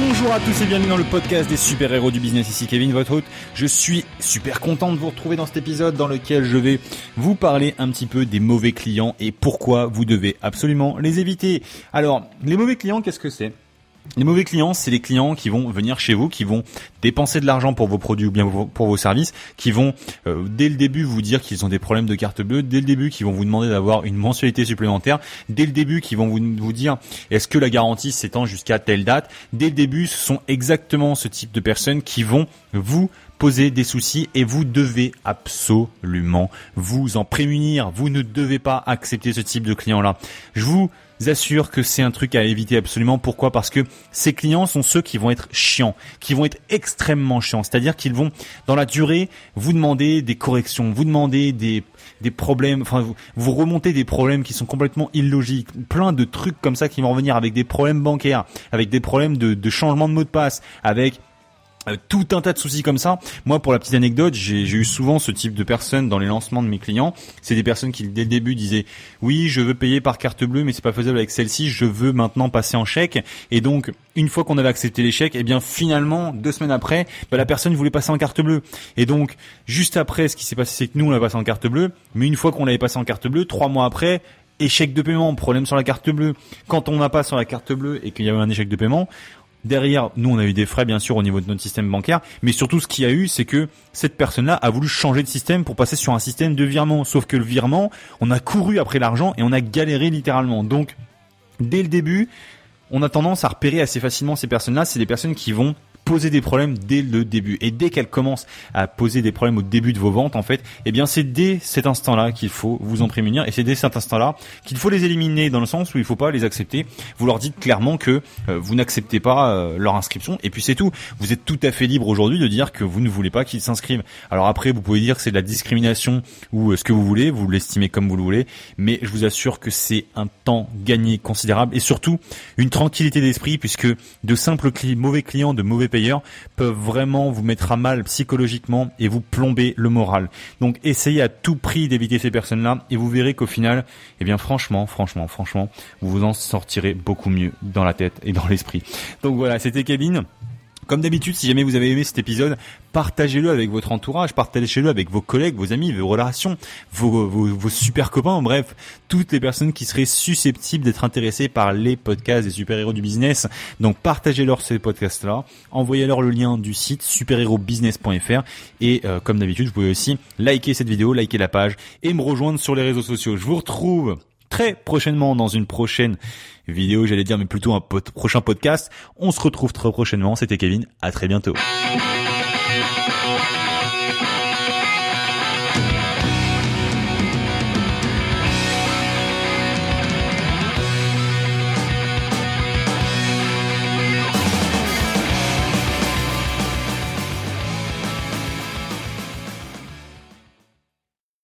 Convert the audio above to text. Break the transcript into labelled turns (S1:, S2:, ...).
S1: Bonjour à tous et bienvenue dans le podcast des super-héros du business. Ici Kevin, votre hôte. Je suis super content de vous retrouver dans cet épisode dans lequel je vais vous parler un petit peu des mauvais clients et pourquoi vous devez absolument les éviter. Alors, les mauvais clients, qu'est-ce que c'est? Les mauvais clients, c'est les clients qui vont venir chez vous, qui vont dépenser de l'argent pour vos produits ou bien pour vos services, qui vont euh, dès le début vous dire qu'ils ont des problèmes de carte bleue, dès le début qui vont vous demander d'avoir une mensualité supplémentaire, dès le début qui vont vous, dire est-ce que la garantie s'étend jusqu'à telle date, dès le début ce sont exactement ce type de personnes qui vont vous poser des soucis et vous devez absolument vous en prémunir. Vous ne devez pas accepter ce type de client-là. Je vous assure que c'est un truc à éviter absolument. Pourquoi? Parce que ces clients sont ceux qui vont être chiants, qui vont être extrêmement chiants. C'est-à-dire qu'ils vont, dans la durée, vous demander des corrections, vous demander des, des problèmes, enfin vous, vous remontez des problèmes qui sont complètement illogiques, plein de trucs comme ça qui vont revenir avec des problèmes bancaires, avec des problèmes de, de changement de mot de passe, avec tout un tas de soucis comme ça. Moi, pour la petite anecdote, j'ai eu souvent ce type de personnes dans les lancements de mes clients. C'est des personnes qui, dès le début, disaient oui, je veux payer par carte bleue, mais c'est pas faisable avec celle-ci. Je veux maintenant passer en chèque. Et donc, une fois qu'on avait accepté chèques, eh bien, finalement, deux semaines après, bah, la personne voulait passer en carte bleue. Et donc, juste après, ce qui s'est passé, c'est que nous, on l'a passé en carte bleue. Mais une fois qu'on l'avait passé en carte bleue, trois mois après, échec de paiement, problème sur la carte bleue. Quand on n'a pas sur la carte bleue et qu'il y avait un échec de paiement, Derrière, nous, on a eu des frais, bien sûr, au niveau de notre système bancaire. Mais surtout, ce qu'il y a eu, c'est que cette personne-là a voulu changer de système pour passer sur un système de virement. Sauf que le virement, on a couru après l'argent et on a galéré littéralement. Donc, dès le début, on a tendance à repérer assez facilement ces personnes-là. C'est des personnes qui vont poser des problèmes dès le début. Et dès qu'elle commence à poser des problèmes au début de vos ventes, en fait, eh bien, c'est dès cet instant-là qu'il faut vous en prémunir. Et c'est dès cet instant-là qu'il faut les éliminer dans le sens où il faut pas les accepter. Vous leur dites clairement que euh, vous n'acceptez pas euh, leur inscription. Et puis c'est tout. Vous êtes tout à fait libre aujourd'hui de dire que vous ne voulez pas qu'ils s'inscrivent. Alors après, vous pouvez dire que c'est de la discrimination ou euh, ce que vous voulez. Vous l'estimez comme vous le voulez. Mais je vous assure que c'est un temps gagné considérable et surtout une tranquillité d'esprit puisque de simples mauvais clients, de mauvais peuvent vraiment vous mettre à mal psychologiquement et vous plomber le moral. Donc essayez à tout prix d'éviter ces personnes-là et vous verrez qu'au final, eh bien franchement, franchement, franchement, vous vous en sortirez beaucoup mieux dans la tête et dans l'esprit. Donc voilà, c'était Kevin. Comme d'habitude, si jamais vous avez aimé cet épisode, partagez-le avec votre entourage, partagez-le avec vos collègues, vos amis, vos relations, vos, vos, super copains, bref, toutes les personnes qui seraient susceptibles d'être intéressées par les podcasts des super-héros du business. Donc partagez-leur ces podcasts-là, envoyez-leur le lien du site superhérobusiness.fr et euh, comme d'habitude, vous pouvez aussi liker cette vidéo, liker la page et me rejoindre sur les réseaux sociaux. Je vous retrouve très prochainement dans une prochaine vidéo, j'allais dire, mais plutôt un prochain podcast. On se retrouve très prochainement. C'était Kevin. À très bientôt.